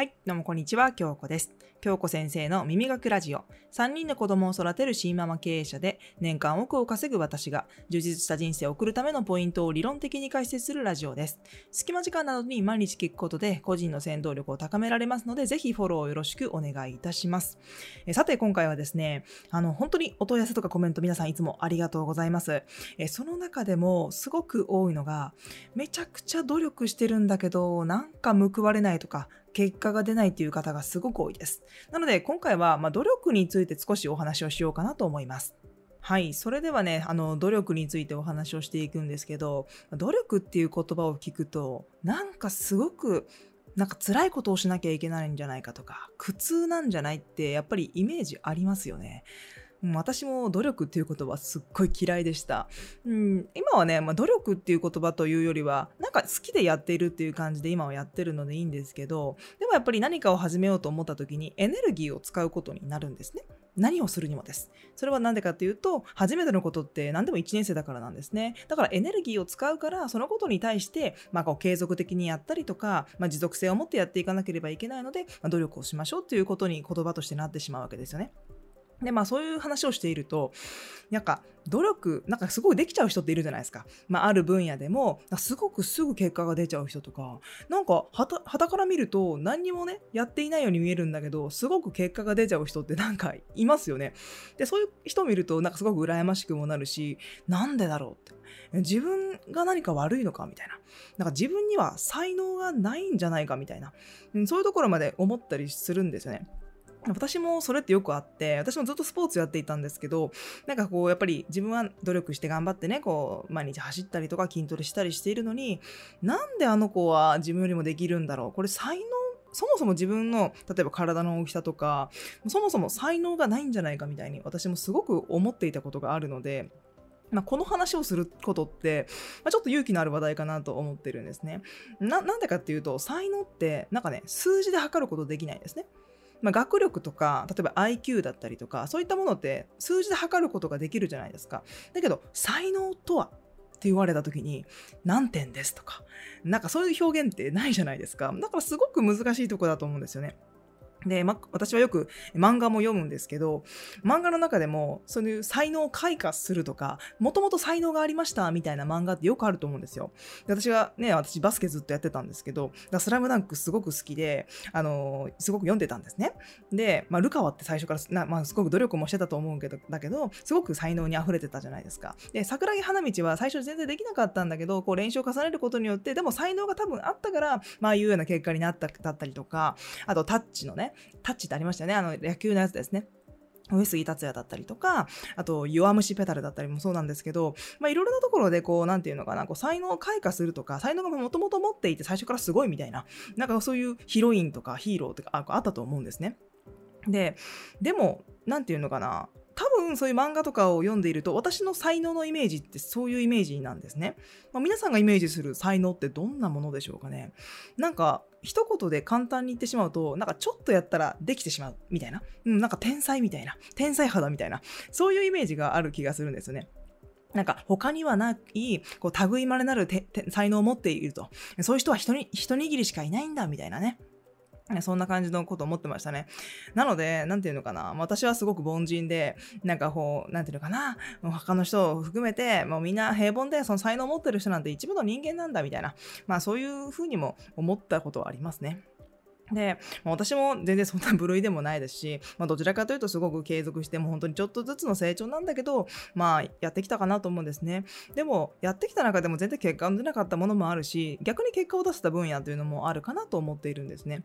はい、どうもこんにちは、京子です。京子先生の耳学ラジオ。3人の子供を育てる新ママ経営者で、年間億を稼ぐ私が、充実した人生を送るためのポイントを理論的に解説するラジオです。隙間時間などに毎日聞くことで、個人の戦闘力を高められますので、ぜひフォローよろしくお願いいたします。えさて、今回はですね、あの、本当にお問い合わせとかコメント皆さんいつもありがとうございます。えその中でも、すごく多いのが、めちゃくちゃ努力してるんだけど、なんか報われないとか、結果が出ないという方がすごく多いです。なので今回はま努力について少しお話をしようかなと思います。はい。それではね、あの、努力についてお話をしていくんですけど、努力っていう言葉を聞くと、なんかすごく、なんか辛いことをしなきゃいけないんじゃないかとか、苦痛なんじゃないってやっぱりイメージありますよね。私も努力っていう言葉すっごい嫌いでした。うん、今はね、まあ、努力っていう言葉というよりは、なんか好きでやっているっていう感じで今はやってるのでいいんですけど、でもやっぱり何かを始めようと思った時にエネルギーを使うことになるんですね。何をするにもです。それは何でかっていうと、初めてのことって何でも1年生だからなんですね。だからエネルギーを使うから、そのことに対して、まあ、こう継続的にやったりとか、まあ、持続性を持ってやっていかなければいけないので、まあ、努力をしましょうっていうことに言葉としてなってしまうわけですよね。で、まあそういう話をしていると、なんか努力、なんかすごいできちゃう人っているじゃないですか。まあある分野でも、すごくすぐ結果が出ちゃう人とか、なんかはた、はたから見ると何にもね、やっていないように見えるんだけど、すごく結果が出ちゃう人ってなんかいますよね。で、そういう人を見ると、なんかすごく羨ましくもなるし、なんでだろうって。自分が何か悪いのかみたいな。なんか自分には才能がないんじゃないかみたいな。そういうところまで思ったりするんですよね。私もそれってよくあって、私もずっとスポーツやっていたんですけど、なんかこう、やっぱり自分は努力して頑張ってね、こう、毎日走ったりとか筋トレしたりしているのに、なんであの子は自分よりもできるんだろうこれ才能そもそも自分の、例えば体の大きさとか、そもそも才能がないんじゃないかみたいに私もすごく思っていたことがあるので、まあ、この話をすることって、まあ、ちょっと勇気のある話題かなと思ってるんですね。な、なんでかっていうと、才能って、なんかね、数字で測ることできないんですね。まあ、学力とか、例えば IQ だったりとか、そういったものって数字で測ることができるじゃないですか。だけど、才能とはって言われた時に、何点ですとか、なんかそういう表現ってないじゃないですか。だからすごく難しいとこだと思うんですよね。で、ま、私はよく漫画も読むんですけど、漫画の中でも、そういう才能を開花するとか、もともと才能がありましたみたいな漫画ってよくあると思うんですよ。で私はね、私バスケずっとやってたんですけど、スラムダンクすごく好きで、あのー、すごく読んでたんですね。で、まあ、ルカワって最初からな、まあ、すごく努力もしてたと思うけど、だけど、すごく才能に溢れてたじゃないですか。で、桜木花道は最初全然できなかったんだけど、こう練習を重ねることによって、でも才能が多分あったから、まあ、いうような結果になった、だったりとか、あとタッチのね、タッチってありましたよね。あの、野球のやつですね。上杉達也だったりとか、あと、弱虫ペダルだったりもそうなんですけど、まあ、いろいろなところで、こう、なんていうのかな、こう、才能を開花するとか、才能がもともと持っていて最初からすごいみたいな、なんかそういうヒロインとかヒーローとかあったと思うんですね。で、でも、なんていうのかな、分そういう漫画とかを読んでいると私の才能のイメージってそういうイメージなんですね。まあ、皆さんがイメージする才能ってどんなものでしょうかね。なんか一言で簡単に言ってしまうとなんかちょっとやったらできてしまうみたいな、うん、なんか天才みたいな天才肌みたいなそういうイメージがある気がするんですよね。なんか他にはない、こう、類まれなる才能を持っていると。そういう人は一握りしかいないんだ、みたいなね。そんな感じのこと思ってましたね。なので、なんていうのかな。私はすごく凡人で、なんかこう、なんていうのかな。他の人を含めて、もうみんな平凡で、その才能を持ってる人なんて一部の人間なんだ、みたいな。まあそういうふうにも思ったことはありますね。で、まあ、私も全然そんな部類でもないですし、まあ、どちらかというとすごく継続しても本当にちょっとずつの成長なんだけど、まあ、やってきたかなと思うんですね。でも、やってきた中でも全然結果が出なかったものもあるし、逆に結果を出せた分野というのもあるかなと思っているんですね。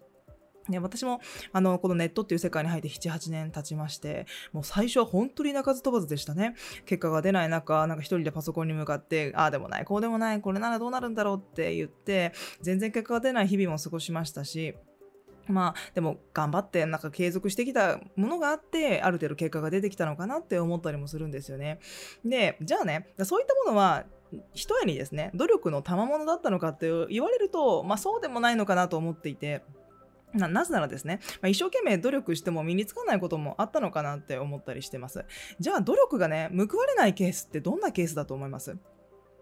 で私もあのこのネットっていう世界に入って7、8年経ちまして、もう最初は本当に鳴かず飛ばずでしたね。結果が出ない中、なんか一人でパソコンに向かって、ああでもない、こうでもない、これならどうなるんだろうって言って、全然結果が出ない日々も過ごしましたし、まあでも頑張ってなんか継続してきたものがあってある程度結果が出てきたのかなって思ったりもするんですよね。でじゃあねそういったものは一重にですね努力の賜物だったのかって言われると、まあ、そうでもないのかなと思っていて。ななぜならですね、まあ、一生懸命努力しても身につかないこともあったのかなって思ったりしてます。じゃあ努力がね、報われないケースってどんなケースだと思います？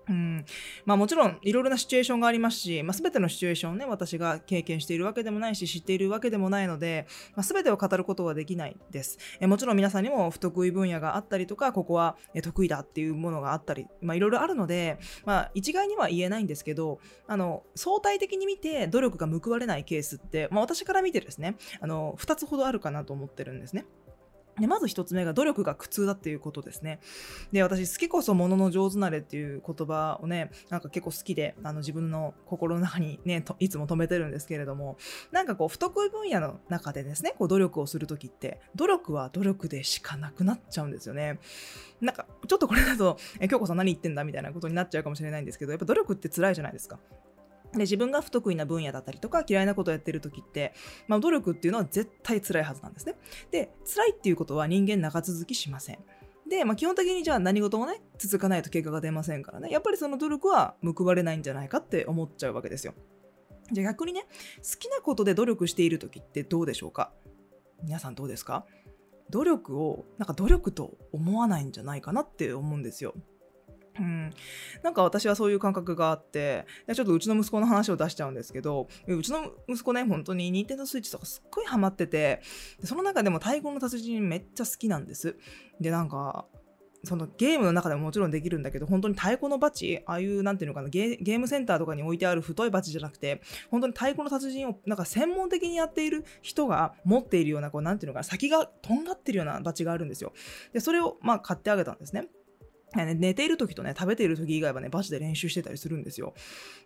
うんまあ、もちろんいろいろなシチュエーションがありますし、まあ、全てのシチュエーションをね私が経験しているわけでもないし知っているわけでもないので、まあ、全てを語ることはできないですえもちろん皆さんにも不得意分野があったりとかここは得意だっていうものがあったり、まあ、いろいろあるので、まあ、一概には言えないんですけどあの相対的に見て努力が報われないケースって、まあ、私から見てですねあの2つほどあるかなと思ってるんですね。でまず一つ目が努力が苦痛だっていうことですね。で、私、好きこそものの上手なれっていう言葉をね、なんか結構好きで、あの自分の心の中にね、いつも止めてるんですけれども、なんかこう、不得意分野の中でですね、こう努力をするときって、努力は努力でしかなくなっちゃうんですよね。なんか、ちょっとこれだと、え、京子さん何言ってんだみたいなことになっちゃうかもしれないんですけど、やっぱ努力って辛いじゃないですか。で自分が不得意な分野だったりとか嫌いなことをやってる時って、まあ、努力っていうのは絶対辛いはずなんですね。で辛いっていうことは人間長続きしません。で、まあ、基本的にじゃあ何事もね続かないと結果が出ませんからねやっぱりその努力は報われないんじゃないかって思っちゃうわけですよ。じゃあ逆にね好きなことで努力している時ってどうでしょうか？皆さんどうですか？努力をなんか努力と思わないんじゃないかなって思うんですよ。うん、なんか私はそういう感覚があってちょっとうちの息子の話を出しちゃうんですけどうちの息子ね本当に任天堂スイッチとかすっごいハマっててその中でも太鼓の達人めっちゃ好きなんです。でなんかそのゲームの中でももちろんできるんだけど本当に太鼓のバチああいうなんていうのかなゲームセンターとかに置いてある太いバチじゃなくて本当に太鼓の達人をなんか専門的にやっている人が持っているようなこうなんていうのかな先がとんがってるようなバチがあるんですよ。でそれをまあ買ってあげたんですね。寝ている時とね、食べている時以外はね、バチで練習してたりするんですよ。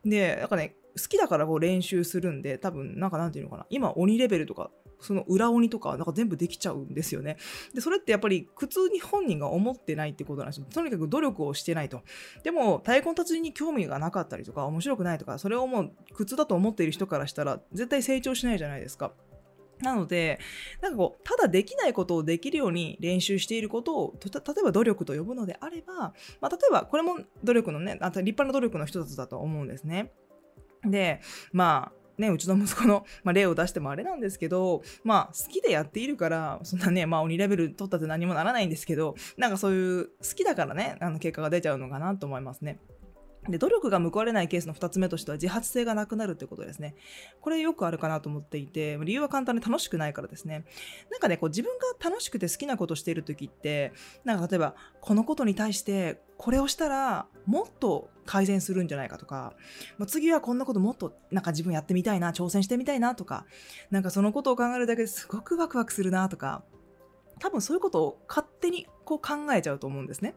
で、なんかね、好きだからこう練習するんで、多分、なんかなんていうのかな、今、鬼レベルとか、その裏鬼とか、なんか全部できちゃうんですよね。で、それってやっぱり苦痛に本人が思ってないってことなんですよ。とにかく努力をしてないと。でも、太鼓の達人に興味がなかったりとか、面白くないとか、それをもう苦痛だと思っている人からしたら、絶対成長しないじゃないですか。なので、なんかこう、ただできないことをできるように練習していることを、例えば努力と呼ぶのであれば、まあ、例えばこれも努力のね、あと立派な努力の一つだと思うんですね。で、まあ、ね、うちの息子の、まあ、例を出してもあれなんですけど、まあ、好きでやっているから、そんなね、まあ、鬼レベル取ったって何もならないんですけど、なんかそういう、好きだからね、あの、結果が出ちゃうのかなと思いますね。で努力が報われないケースの2つ目としては自発性がなくなるということですね。これよくあるかなと思っていて、理由は簡単に楽しくないからですね。なんかね、こう自分が楽しくて好きなことしている時って、なんか例えば、このことに対してこれをしたらもっと改善するんじゃないかとか、まあ、次はこんなこともっとなんか自分やってみたいな、挑戦してみたいなとか、なんかそのことを考えるだけですごくワクワクするなとか、多分そういうことを勝手にこう考えちゃうと思うんですね。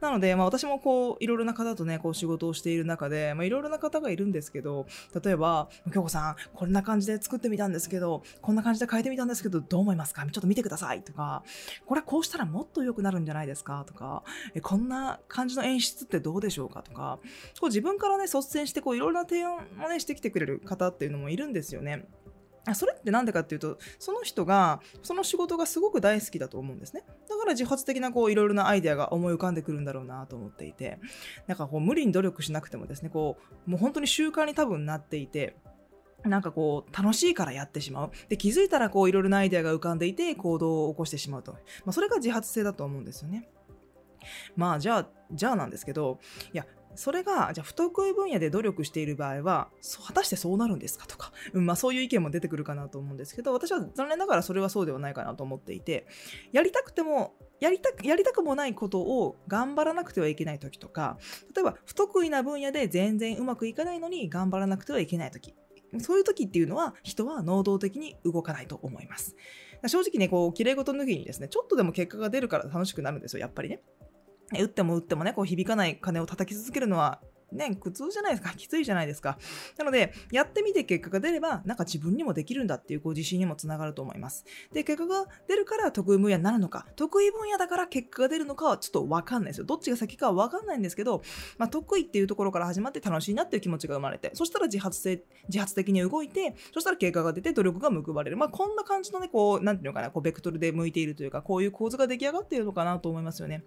なので、まあ、私もこういろいろな方とねこう仕事をしている中で、まあ、いろいろな方がいるんですけど例えば「京子さんこんな感じで作ってみたんですけどこんな感じで変えてみたんですけどどう思いますか？ちょっと見てください」とか「これはこうしたらもっと良くなるんじゃないですか」とか「こんな感じの演出ってどうでしょうか」とかこう自分からね率先してこういろいろな提案をねしてきてくれる方っていうのもいるんですよね。それって何でかっていうとその人がその仕事がすごく大好きだと思うんですね。だから自発的なこういろいろなアイデアが思い浮かんでくるんだろうなと思っていてなんかこう無理に努力しなくてもですねこうもう本当に習慣に多分なっていてなんかこう楽しいからやってしまう。で気づいたらこういろいろなアイデアが浮かんでいて行動を起こしてしまうと、まあ、それが自発性だと思うんですよね。まあじゃあじゃあなんですけどいやそれがじゃあ不得意分野で努力している場合は果たしてそうなるんですかとか、うんまあ、そういう意見も出てくるかなと思うんですけど私は残念ながらそれはそうではないかなと思っていてやりたくてもやりたくやりたくもないことを頑張らなくてはいけない時とか例えば不得意な分野で全然うまくいかないのに頑張らなくてはいけない時そういう時っていうのは人は能動的に動かないと思います。正直ねこう綺麗事抜きにですねちょっとでも結果が出るから楽しくなるんですよやっぱりね。打っても打ってもね、こう響かない鐘を叩き続けるのはね、苦痛じゃないですか。きついじゃないですか。なので、やってみて結果が出れば、なんか自分にもできるんだっていうこう自信にもつながると思います。で、結果が出るから得意分野になるのか、得意分野だから結果が出るのかはちょっとわかんないですよ。どっちが先かはわかんないんですけど、まあ、得意っていうところから始まって楽しいなっていう気持ちが生まれて、そしたら自発性、自発的に動いて、そしたら結果が出て努力が報われる。まあ、こんな感じのね、こう、なんていうのかな、こう、ベクトルで向いているというか、こういう構図が出来上がっているのかなと思いますよね。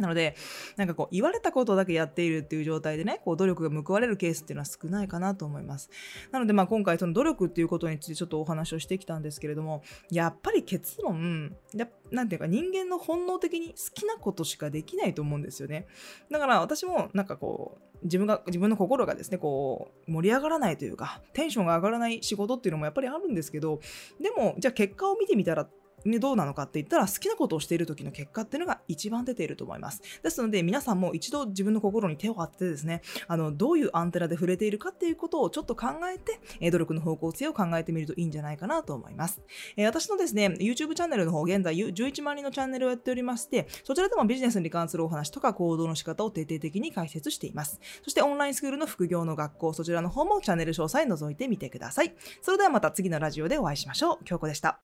なので、なんかこう、言われたことだけやっているっていう状態でね、こう、努力が報われるケースっていうのは少ないかなと思います。なので、まあ今回その努力っていうことについてちょっとお話をしてきたんですけれども、やっぱり結論、やなんていうか人間の本能的に好きなことしかできないと思うんですよね。だから私もなんかこう、自分が、自分の心がですね、こう、盛り上がらないというか、テンションが上がらない仕事っていうのもやっぱりあるんですけど、でも、じゃあ結果を見てみたらね、どうなのかって言ったら好きなことをしている時の結果っていうのが一番出ていると思います。ですので皆さんも一度自分の心に手を当ててですね、あの、どういうアンテナで触れているかっていうことをちょっと考えて、え努力の方向性を考えてみるといいんじゃないかなと思います。え、私のですね、YouTube チャンネルの方、現在11万人のチャンネルをやっておりまして、そちらでもビジネスに関するお話とか行動の仕方を徹底的に解説しています。そしてオンラインスクールの副業の学校、そちらの方もチャンネル詳細覗いてみてください。それではまた次のラジオでお会いしましょう。京子でした。